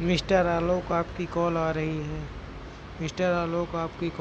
Mister आलोक आपकी call आ रही है। मिस्टर आलोक आपकी कॉल --